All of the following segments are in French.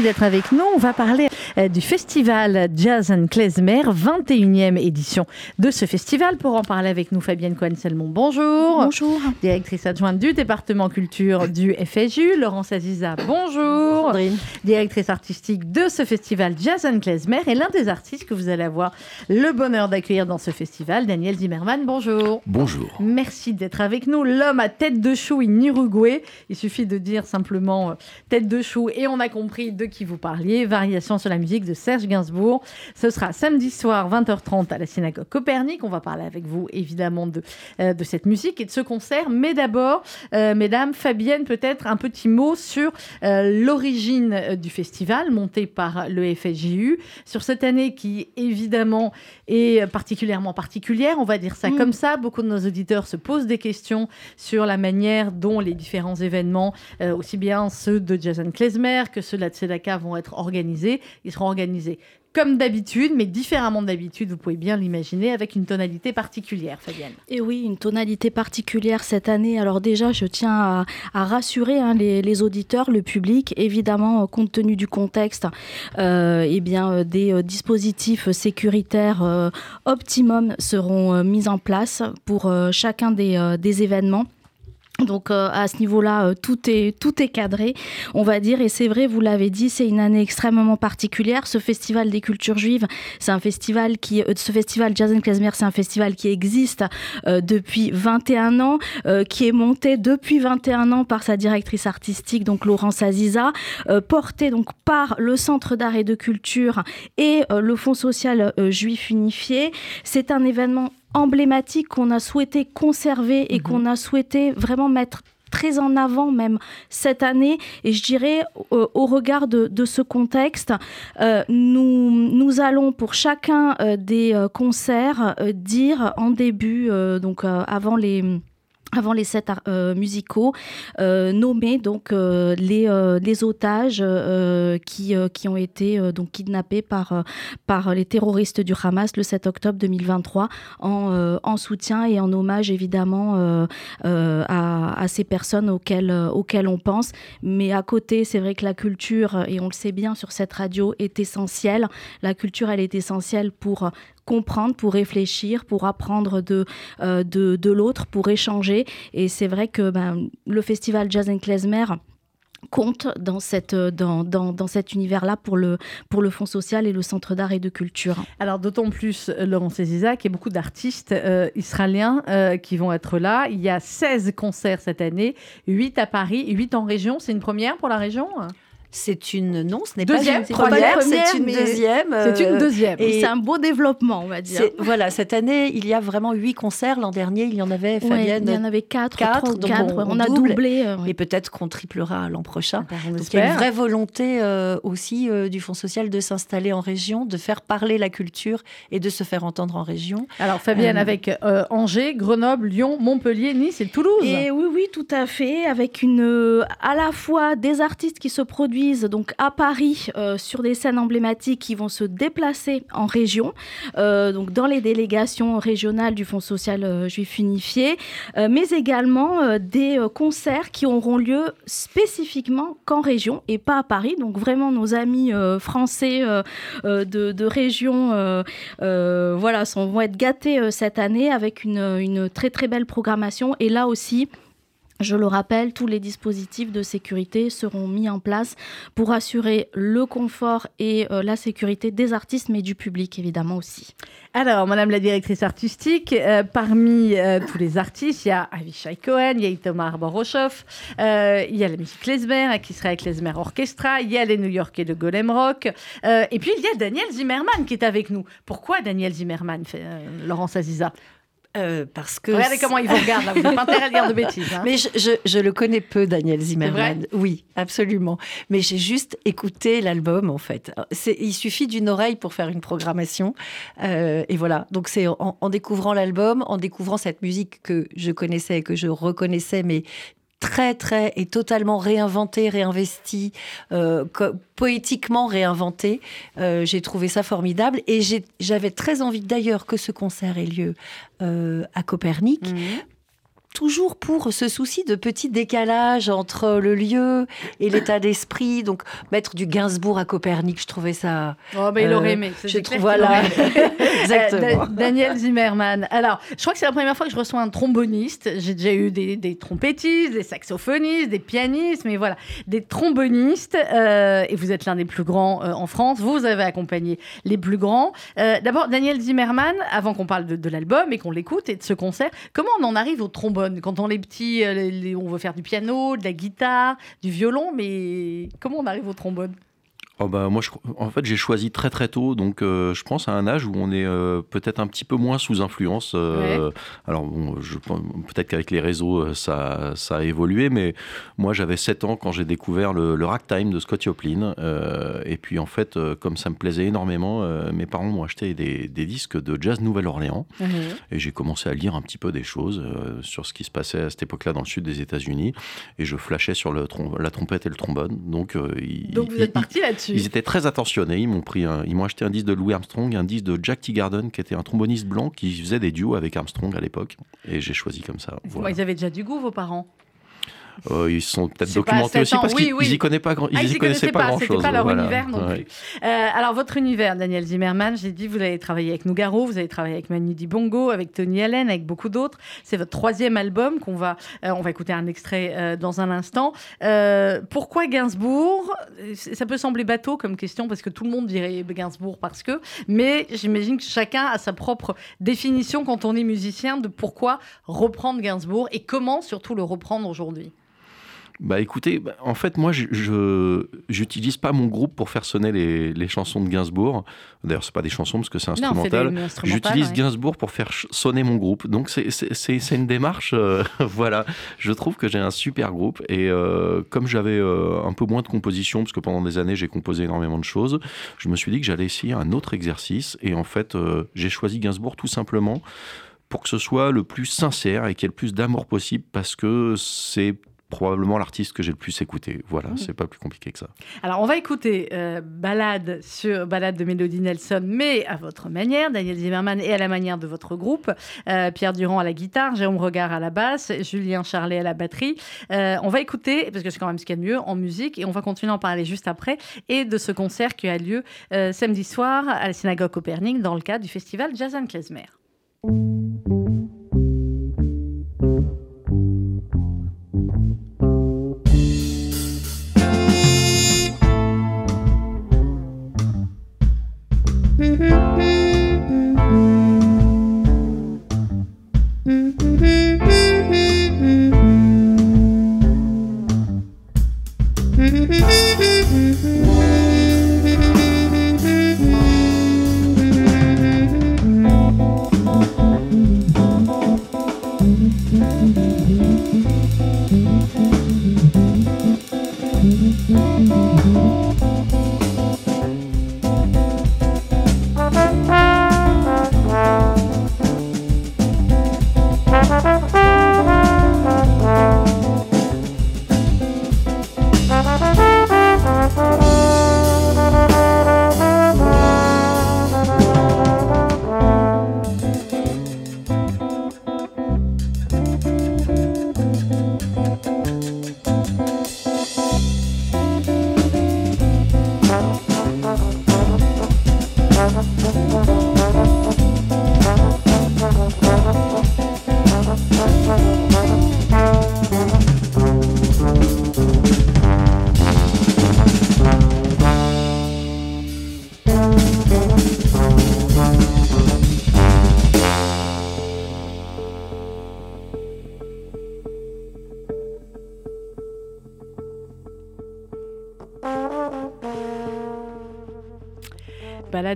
Merci d'être avec nous. On va parler euh, du festival Jazz and Klezmer, 21e édition de ce festival. Pour en parler avec nous, Fabienne Cohen-Selmon, bonjour. Bonjour. Directrice adjointe du département culture du FSU. Laurence Aziza, bonjour. Sandrine. Directrice artistique de ce festival Jazz and Klezmer. Et l'un des artistes que vous allez avoir le bonheur d'accueillir dans ce festival, Daniel Zimmerman, bonjour. Bonjour. Merci d'être avec nous. L'homme à tête de chou in Uruguay. Il suffit de dire simplement euh, tête de chou et on a compris de qui vous parliez, Variation sur la musique de Serge Gainsbourg. Ce sera samedi soir, 20h30 à la synagogue Copernic. On va parler avec vous évidemment de, euh, de cette musique et de ce concert. Mais d'abord, euh, mesdames, Fabienne, peut-être un petit mot sur euh, l'origine du festival monté par le FSJU. Sur cette année qui évidemment est particulièrement particulière, on va dire ça mm. comme ça. Beaucoup de nos auditeurs se posent des questions sur la manière dont les différents événements, aussi bien ceux de Jason Klezmer que ceux de la Tzedaka vont être organisés. Ils seront organisés comme d'habitude, mais différemment d'habitude, vous pouvez bien l'imaginer, avec une tonalité particulière, Fabienne. Et oui, une tonalité particulière cette année. Alors déjà, je tiens à, rassurer hein, les, auditeurs, le public, évidemment, compte tenu du contexte, euh, eh bien, euh, des euh, dispositifs sécuritaires euh, optimum seront mis en place pour chacun des événements. Donc euh, à ce niveau-là, euh, tout est tout est cadré, on va dire. Et c'est vrai, vous l'avez dit, c'est une année extrêmement particulière. Ce festival des cultures juives, c'est un festival qui, euh, ce festival Jazz Klezmer, c'est un festival qui existe depuis 21 ans, qui est monté depuis 21 ans par sa directrice artistique, donc Laurence Aziza, porté donc par le Centre d'art et de culture et le Fonds social juif unifié. C'est un événement emblématique qu'on a souhaité conserver et mhm. qu'on a souhaité vraiment mettre très en avant même cette année. Et je dirais, euh, au regard de, ce contexte, euh, nous, nous allons pour chacun euh, des concerts dire en début, donc avant les avant les sets euh, musicaux, euh, nommer donc euh, les, les otages qui, qui ont été donc kidnappés par, par les terroristes du Hamas le 7 octobre 2023 en, en soutien et en hommage évidemment à, à, ces personnes auxquelles, auxquelles on pense. Mais à côté, c'est vrai que la culture, et on le sait bien sur cette radio, est essentielle. La culture, elle est essentielle pour comprendre, pour réfléchir, pour apprendre de, euh, de, de l'autre, pour échanger. Et c'est vrai que ben, le festival Jazz and Klezmer, compte dans, cette, dans, dans, dans cet univers-là pour le, pour le Fonds social et le Centre d'art et de culture. Alors d'autant plus, Laurent Céziza, qu'il y a beaucoup d'artistes euh, israéliens euh, qui vont être là. Il y a 16 concerts cette année, 8 à Paris, 8 en région. C'est une première pour la région? C'est une non, ce n'est pas une première, c'est une deuxième. C'est une deuxième. Et c'est un beau développement, on va dire. Voilà, cette année, il y a vraiment huit concerts. L'an dernier, il y en avait, Fabienne. il y en avait quatre, quatre, donc on, a doublé. Euh, et peut-être qu'on triplera l'an prochain. Ben, il y a une vraie volonté euh, aussi euh, du Fonds social de s'installer en région, de faire parler la culture et de se faire entendre en région. Alors Fabienne, avec Angers, Grenoble, Lyon, Montpellier, Nice et Toulouse. Et oui, oui, tout à fait, avec une à la fois des artistes qui se produisent donc à Paris euh, sur des scènes emblématiques qui vont se déplacer en région, euh, donc dans les délégations régionales du Fonds social euh, juif unifié, mais également des concerts qui auront lieu spécifiquement qu'en région et pas à Paris. Donc vraiment nos amis français de, région voilà, sont, vont être gâtés cette année avec une très très belle programmation et là aussi je le rappelle, tous les dispositifs de sécurité seront mis en place pour assurer le confort et euh, la sécurité des artistes, mais du public évidemment aussi. Alors, Madame la directrice artistique, euh, parmi euh, tous les artistes, il y a Avishai Cohen, il y a Itamar Boroshov, il y a la musique Klezmer, qui sera avec Klezmer Orchestra, il y a les New Yorkais de Golem Rock, et puis il y a Daniel Zimmerman qui est avec nous. Pourquoi Daniel Zimmerman, Laurence Aziza Euh, parce que Regardez comment il vous regarde, là. vous n'avez pas intérêt à dire de bêtises. Hein. Mais je, je, je, le connais peu, Daniel Zimmerman. Oui, absolument. Mais j'ai juste écouté l'album, en fait. Il suffit d'une oreille pour faire une programmation. Euh, et voilà. Donc c'est en, en, découvrant l'album, en découvrant cette musique que je connaissais, que je reconnaissais, mais très très et totalement réinventé, réinvesti, euh, poétiquement réinventé. Euh, j'ai trouvé ça formidable et j'avais très envie d'ailleurs que ce concert ait lieu euh, à Copernic. Mmh toujours pour ce souci de petit décalage entre le lieu et l'état d'esprit. Donc, mettre du Gainsbourg à Copernic, je trouvais ça. Oh, ben il aurait aimé. Je trouve, voilà. Exactement. Daniel Zimmerman. Alors, je crois que c'est la première fois que je reçois un tromboniste. J'ai déjà eu des, des, trompettistes, des saxophonistes, des pianistes, mais voilà, des trombonistes. Euh, et vous êtes l'un des plus grands euh, en France. Vous avez accompagné les plus grands. Euh, d'abord, Daniel Zimmerman, avant qu'on parle de, de l'album et qu'on l'écoute et de ce concert, comment on en arrive au quand on est petit, euh, on veut faire du piano, de la guitare, du violon, mais comment on arrive au trombone? Oh bah moi, je, en fait, j'ai choisi très très tôt, donc euh, je pense à un âge où on est euh, peut-être un petit peu moins sous influence. Euh, alors bon, peut-être qu'avec les réseaux, ça, ça a évolué, mais moi j'avais 7 ans quand j'ai découvert le, le, ragtime de Scott Joplin. et puis en fait, comme ça me plaisait énormément, mes parents m'ont acheté des, des, disques de jazz Nouvelle-Orléans. Mhm. Et j'ai commencé à lire un petit peu des choses sur ce qui se passait à cette époque-là dans le sud des États-Unis. Et je flashais sur le la trompette et le trombone. Donc, donc vous êtes parti là-dessus ils étaient très attentionnés. Ils m'ont pris, ils m'ont acheté un disque de Louis Armstrong, un disque de Jack Teagarden, qui était un tromboniste blanc qui faisait des duos avec Armstrong à l'époque. Et j'ai choisi comme ça. Ils avaient déjà du goût, vos parents? Euh, ils sont peut-être documentés aussi parce qu'ils n'y connaissaient pas, ils, ah, y connaissaient pas, grand-chose. Pas leur univers non plus. Euh, alors votre univers, Daniel Zimmerman, j'ai dit, vous avez travaillé avec Nougaro, vous avez travaillé avec Manu Dibongo, avec Tony Allen, avec beaucoup d'autres. C'est votre troisième album qu'on va, euh, on va écouter un extrait dans un instant. pourquoi Gainsbourg? Ça peut sembler bateau comme question parce que tout le monde dirait Gainsbourg parce que, mais j'imagine que chacun a sa propre définition quand on est musicien de pourquoi reprendre Gainsbourg et comment surtout le reprendre aujourd'hui. Bah écoutez, bah, en fait, moi, je n'utilise pas mon groupe pour faire sonner les, les chansons de Gainsbourg. D'ailleurs, c'est pas des chansons parce que c'est instrumental. J'utilise Gainsbourg pour faire sonner mon groupe. Donc, c'est une démarche. Euh, voilà, je trouve que j'ai un super groupe. Et euh, comme j'avais euh, un peu moins de composition, parce que pendant des années, j'ai composé énormément de choses, je me suis dit que j'allais essayer un autre exercice. Et en fait, j'ai choisi Gainsbourg tout simplement pour que ce soit le plus sincère et qu'il y ait le plus d'amour possible parce que c'est probablement l'artiste que j'ai le plus écouté. Voilà, mmh. c'est pas plus compliqué que ça. Alors, on va écouter euh, Balade sur Balade de Mélodie Nelson, mais à votre manière, Daniel Zimmerman, et à la manière de votre groupe. Euh, Pierre Durand à la guitare, Jérôme Regard à la basse, Julien Charlet à la batterie. Euh, on va écouter, parce que c'est quand même ce qu'il y a de mieux en musique, et on va continuer à en parler juste après, et de ce concert qui a lieu samedi soir à la synagogue Copernic dans le cadre du festival Jazz Klezmer.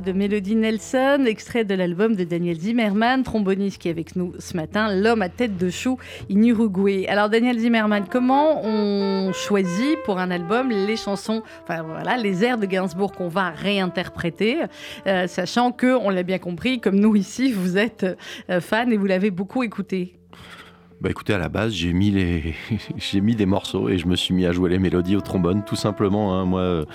De Mélodie Nelson, extrait de l'album de Daniel Zimmerman, tromboniste qui est avec nous ce matin, L'homme à tête de chou in Uruguay. Alors Daniel Zimmerman, comment on choisit pour un album les chansons, enfin voilà, les airs de Gainsbourg qu'on va réinterpréter, euh, sachant que, on l'a bien compris, comme nous ici, vous êtes euh, fan et vous l'avez beaucoup écouté? Bah écoutez, à la base, j'ai mis, les... j'ai mis des morceaux et je me suis mis à jouer les mélodies au trombone, tout simplement. Hein. Moi,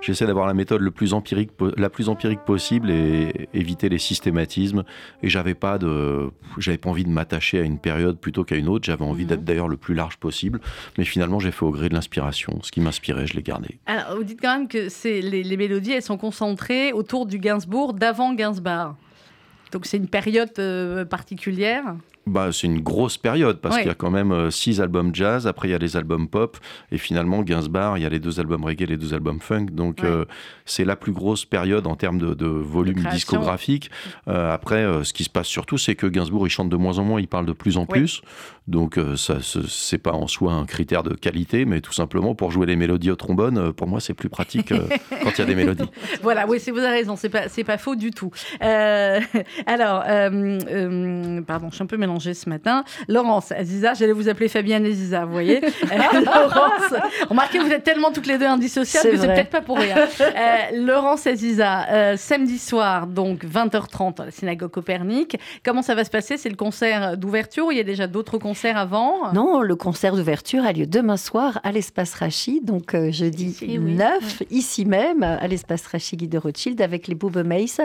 j'essaie d'avoir la méthode le plus empirique, la plus empirique possible et éviter les systématismes. Et j'avais pas de, j'avais pas envie de m'attacher à une période plutôt qu'à une autre. J'avais envie d'être mhm. d'ailleurs le plus large possible. Mais finalement, j'ai fait au gré de l'inspiration. Ce qui m'inspirait, je l'ai gardé. Alors, vous dites quand même que c'est les, les mélodies, elles sont concentrées autour du Gainsbourg d'avant Gainsbourg. Donc c'est une période euh, particulière bah, c'est une grosse période parce qu'il y a quand même euh, six albums jazz, après il y a les albums pop, et finalement Gainsbourg, il y a les deux albums reggae, les deux albums funk. Donc euh, c'est la plus grosse période en termes de, volume discographique. Euh, après, ce qui se passe surtout, c'est que Gainsbourg, il chante de moins en moins, il parle de plus en plus. Donc ça, c'est pas en soi un critère de qualité, mais tout simplement pour jouer les mélodies au trombone, pour moi c'est plus pratique quand il y a des mélodies. Voilà, oui, vous avez raison, c'est pas, pas faux du tout. alors, pardon, je suis un peu mélangée ce matin. Laurence, Aziza, j'allais vous appeler Fabienne Aziza, vous voyez. Euh, Laurence, remarquez, vous êtes tellement toutes les deux indissociables que c'est peut-être pas pour rien. Euh, Laurence Aziza, euh, samedi soir, donc 20h30 à la synagogue Copernic. Comment ça va se passer? C'est le concert d'ouverture ou il y a déjà d'autres concerts avant? Non, le concert d'ouverture a lieu demain soir à l'espace Rachid, donc jeudi 9, ici même, à l'espace Rachid Guy de Rothschild, avec les Mace,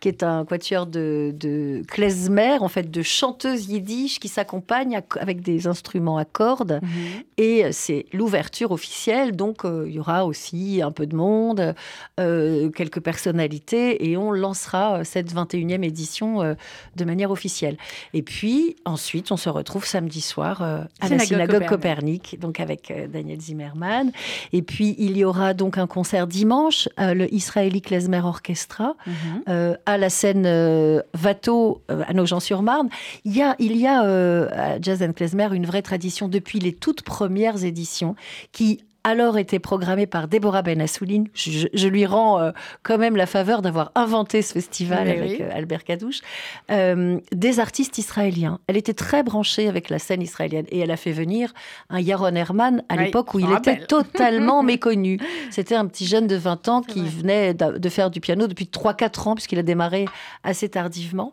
qui est un quatuor de, de klezmer, en fait, de chanteuses yiddish qui s'accompagne avec des instruments à cordes. Mhm. Et c'est l'ouverture officielle. Donc, euh, il y aura aussi un peu de monde, euh, quelques personnalités. Et on lancera euh, cette 21e édition de manière officielle. Et puis, ensuite, on se retrouve samedi soir à la synagogue Copernic, donc avec Daniel Zimmerman. Et puis, il y aura donc un concert dimanche, le Israeli Klezmer Orchestra, mhm. à la scène Vato à Nogent-sur-Marne. Il y a il y a euh, à Jazz and Klezmer une vraie tradition depuis les toutes premières éditions qui alors été programmé par Déborah Benassoulin. Je, lui rends euh, quand même la faveur d'avoir inventé ce festival avec euh, Albert Kadouche. Euh, des artistes israéliens. Elle était très branchée avec la scène israélienne et elle a fait venir un Yaron Herman à l'époque où il était totalement méconnu. C'était un petit jeune de 20 ans qui venait de faire du piano depuis 3-4 ans puisqu'il a démarré assez tardivement.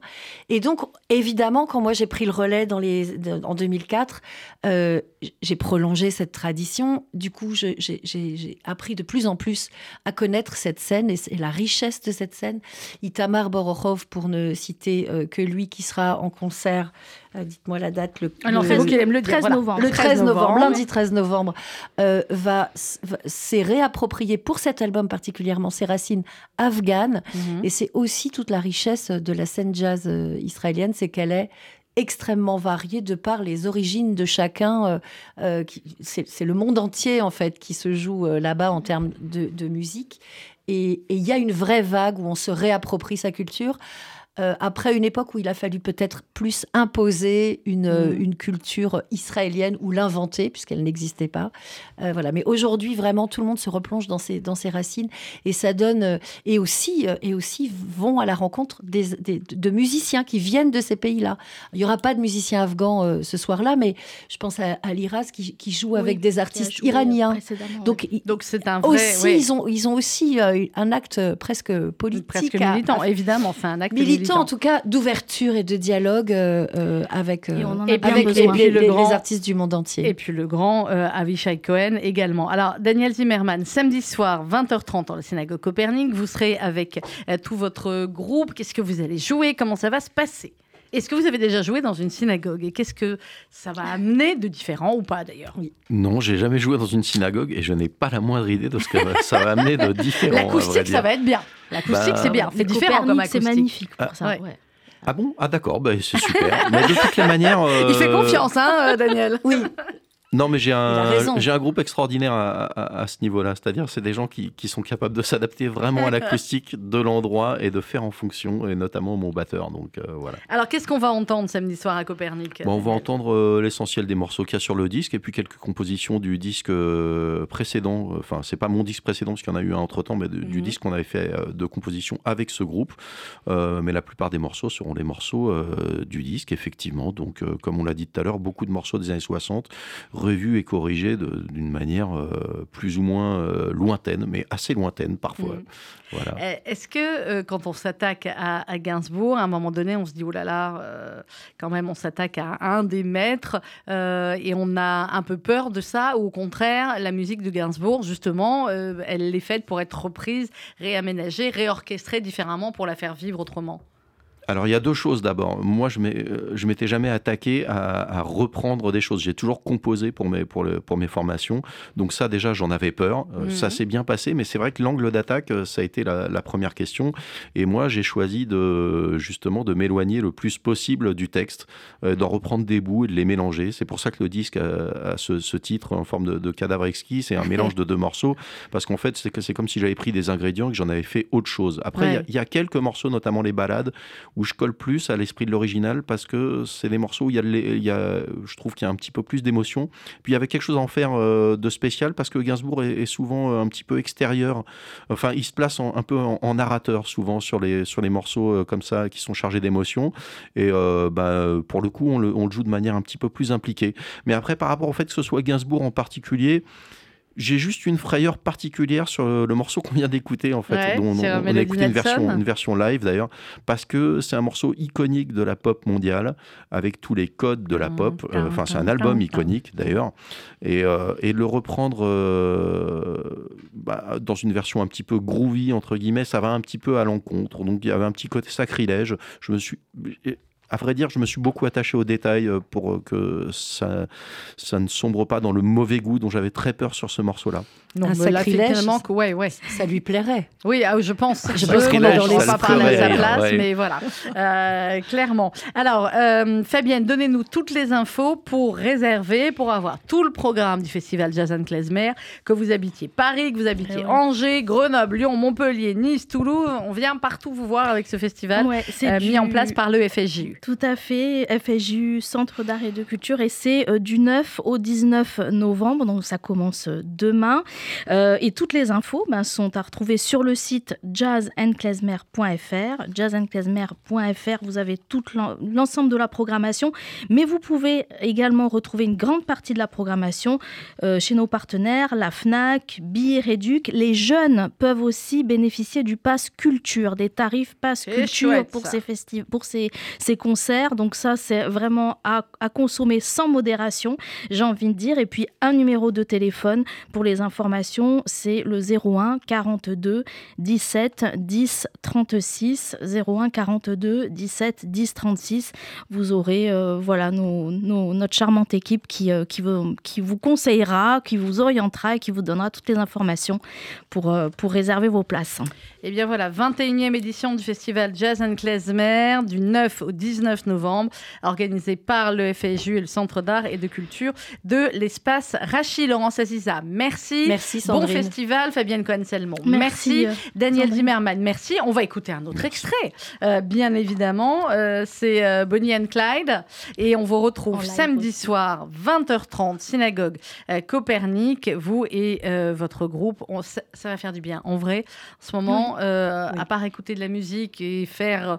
Et donc, évidemment, quand moi j'ai pris le relais dans les, en 2004, j'ai prolongé cette tradition. Du coup, j'ai appris de plus en plus à connaître cette scène et, la richesse de cette scène. Itamar Borokhov, pour ne citer euh, que lui, qui sera en concert, euh, dites-moi la date, le, ah le, 13 novembre. Le 13 novembre, lundi 13 novembre, euh, va, s'est réapproprié pour cet album particulièrement ses racines afghanes. Mhm. Et c'est aussi toute la richesse de la scène jazz israélienne, c'est qu'elle est extrêmement varié de par les origines de chacun. Euh, euh, c'est le monde entier, en fait, qui se joue euh, là-bas en termes de musique. Et il y a une vraie vague où on se réapproprie sa culture. Euh, après une époque où il a fallu peut-être plus imposer une, mm. une culture israélienne ou l'inventer, puisqu'elle n'existait pas. Euh, voilà. Mais aujourd'hui, vraiment, tout le monde se replonge dans ses, dans ses racines et ça donne. Euh, et, aussi, et aussi vont à la rencontre des, de musiciens qui viennent de ces pays-là. Il n'y aura pas de musiciens afghans ce soir-là, mais je pense à, à Liraz qui, qui joue avec des artistes iraniens. Donc, Donc c'est un vrai. Aussi, ils, ont, ils ont aussi un acte presque politique. Presque militant, évidemment. Enfin, un acte militant en tout cas d'ouverture et de dialogue euh, euh, avec, euh, avec les, artistes du monde entier. Et puis le grand Avishai Cohen également. Alors Daniel Zimmerman, samedi soir 20h30 dans la synagogue Copernic, vous serez avec tout votre groupe. Qu'est-ce que vous allez jouer? Comment ça va se passer? Est-ce que vous avez déjà joué dans une synagogue et qu'est-ce que ça va amener de différent ou pas d'ailleurs? Oui. Non, j'ai jamais joué dans une synagogue et je n'ai pas la moindre idée de ce que ça va amener de différent. L'acoustique, ça va être bien. L'acoustique, c'est bien. C'est différent comme C'est magnifique pour ah, ça. Ah bon? Ah d'accord, bah, c'est super. Mais de toutes les manières. Il fait euh, confiance, hein, euh, Daniel Oui. Non, mais j'ai un, j'ai un groupe extraordinaire à, ce niveau-là. C'est-à-dire, c'est des gens qui, qui sont capables de s'adapter vraiment à l'acoustique de l'endroit et de faire en fonction, et notamment mon batteur. Donc euh, voilà. Alors, qu'est-ce qu'on va entendre samedi soir à Copernic On va entendre euh, l'essentiel des morceaux qu'il y a sur le disque et puis quelques compositions du disque euh, précédent. Enfin, c'est pas mon disque précédent parce qu'il y en a eu un entre temps, mais du mhm. disque qu'on avait fait de composition avec ce groupe. mais la plupart des morceaux seront les morceaux du disque, effectivement. Donc, comme on l'a dit tout à l'heure, beaucoup de morceaux des années 60 revu et corrigé d'une manière euh, plus ou moins euh, lointaine, mais assez lointaine parfois. Mm. Voilà. Eh, est-ce que euh, quand on s'attaque à, Gainsbourg, à un moment donné, on se dit, oh là là, quand même, on s'attaque à un des maîtres et on a un peu peur de ça, ou au contraire, la musique de Gainsbourg, justement, elle est faite pour être reprise, réaménagée, réorchestrée différemment pour la faire vivre autrement? Alors il y a deux choses d'abord. Moi, je ne m'étais jamais attaqué à, reprendre des choses. J'ai toujours composé pour mes, pour, pour mes formations. Donc ça, déjà, j'en avais peur. Euh, mhm. Ça s'est bien passé, mais c'est vrai que l'angle d'attaque, euh, ça a été la, première question. Et moi, j'ai choisi de, justement de m'éloigner le plus possible du texte, euh, d'en reprendre des bouts et de les mélanger. C'est pour ça que le disque a, ce, titre en forme de, cadavre exquis. C'est un mélange de deux morceaux, parce qu'en fait, c'est comme si j'avais pris des ingrédients et que j'en avais fait autre chose. Après, il y, y, a quelques morceaux, notamment les balades, où je colle plus à l'esprit de l'original parce que c'est des morceaux où il y, a, y je trouve qu'il y a un petit peu plus d'émotion. Puis il y avait quelque chose à en faire euh, de spécial parce que Gainsbourg est, souvent euh, un petit peu extérieur. Enfin, il se place un peu en, narrateur souvent sur les, sur les morceaux euh, comme ça qui sont chargés d'émotion. Et bah, pour le coup, on le, on le joue de manière un petit peu plus impliquée. Mais après, par rapport au fait que ce soit Gainsbourg en particulier, j'ai juste une frayeur particulière sur le morceau qu'on vient d'écouter, en fait, dont on, a écouté une version, une version live d'ailleurs, parce que c'est un morceau iconique de la pop mondiale, avec tous les codes de la pop. Euh, enfin, c'est un album iconique d'ailleurs. Et, euh, et, le reprendre euh, bah, dans une version un petit peu groovy, entre guillemets, ça va un petit peu à l'encontre. Donc il y avait un petit côté sacrilège. Je me suis à vrai dire, je me suis beaucoup attaché aux détails euh, pour euh, que ça, ça ne sombre pas dans le mauvais goût dont j'avais très peur sur ce morceau-là. Non, un sacrilège, que ouais, ouais. ça lui plairait. Oui, ah, je pense. Je pense qu'on n'allait pas parler à sa place, mais voilà, euh, clairement. Alors, Fabienne, donnez-nous toutes les infos pour réserver, pour avoir tout le programme du Festival Jazz Klezmer, que vous habitiez Paris, que vous habitiez eh Angers, Grenoble, Lyon, Montpellier, Nice, Toulouse. On vient partout vous voir avec ce festival mis en place par le FSJU. Tout à fait, FSJU, Centre d'art et de culture, et c'est euh, du 9 au 19 novembre, donc ça commence euh, demain. Euh, et toutes les infos ben, sont à retrouver sur le site jazzenclasmer.fr. Jazzenclasmer.fr, vous avez tout l'ensemble de la programmation, mais vous pouvez également retrouver une grande partie de la programmation chez nos partenaires, la FNAC, BIR Réduc. Les jeunes peuvent aussi bénéficier du pass culture, des tarifs pass culture pour ces, pour ces, ces donc ça, c'est vraiment à, consommer sans modération, j'ai envie de dire. Et puis un numéro de téléphone pour les informations, c'est le 01 42 17 10 36. 01 42 17 10 36. Vous aurez euh, voilà notre charmante équipe qui, euh, qui, vous, conseillera, qui vous orientera et qui vous donnera toutes les informations pour, euh, pour réserver vos places. Et eh bien voilà, 21e édition du festival Jazz and Klezmer du 9 au 19 19 novembre, organisé par le FSU et le Centre d'art et de culture de l'espace Rachid. Laurence Aziza, merci. Merci Bon festival, Fabienne Cohen-Selmont. Merci. Euh, Daniel Zimmerman, merci. On va écouter un autre extrait, euh, bien évidemment. Euh, c'est Bonnie and Clyde. Et on vous retrouve samedi soir, 20h30, synagogue Copernic. Vous et votre groupe, ça, va faire du bien. En vrai, en ce moment, à part écouter de la musique et faire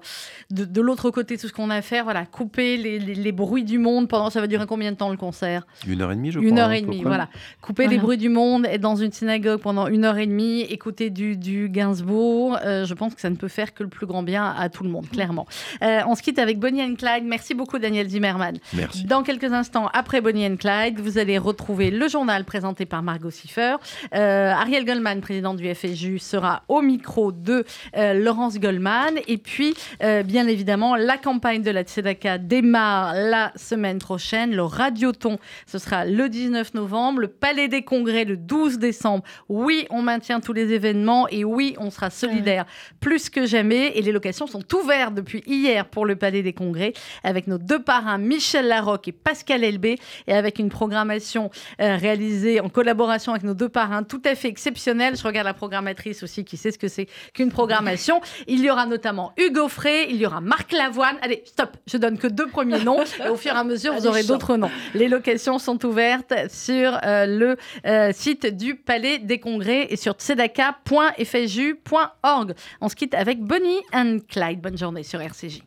de, de l'autre côté tout ce qu'on a à faire, voilà, couper les, bruits du monde pendant. Ça va durer combien de temps le concert? Une heure et demie, je crois. Une heure et demie, voilà. Couper les bruits du monde, être dans une synagogue pendant une heure et demie, écouter du, du Gainsbourg. Euh, je pense que ça ne peut faire que le plus grand bien à tout le monde, clairement. Euh, on se quitte avec Bonnie and Clyde. Merci beaucoup, Daniel Zimmerman. Merci. Dans quelques instants, après Bonnie and Clyde, vous allez retrouver le journal présenté par Margot Siffer. Euh, Ariel Goldman, président du FSJU, sera au micro de Laurence Goldman. Et puis, bien évidemment, la campagne campagne de la Tzedaka démarre la semaine prochaine. Le Radioton, ce sera le 19 novembre. Le Palais des Congrès, le 12 décembre. Oui, on maintient tous les événements et oui, on sera solidaire plus que jamais. Et les locations sont ouvertes depuis hier pour le Palais des Congrès avec nos deux parrains, Michel Larocque et Pascal Elbé, et avec une programmation euh, réalisée en collaboration avec nos deux parrains tout à fait exceptionnelle. Je regarde la programmatrice aussi qui sait ce que c'est qu'une programmation. Il y aura notamment Hugo Frey, il y aura Marc Lavoine. Allez, stop, je donne que deux premiers noms. Et au fur et à mesure, vous aurez d'autres noms. Les locations sont ouvertes sur euh, le euh, site du Palais des Congrès et sur tzedaka.fju.org. On se quitte avec Bonnie and Clyde. Bonne journée sur RCJ.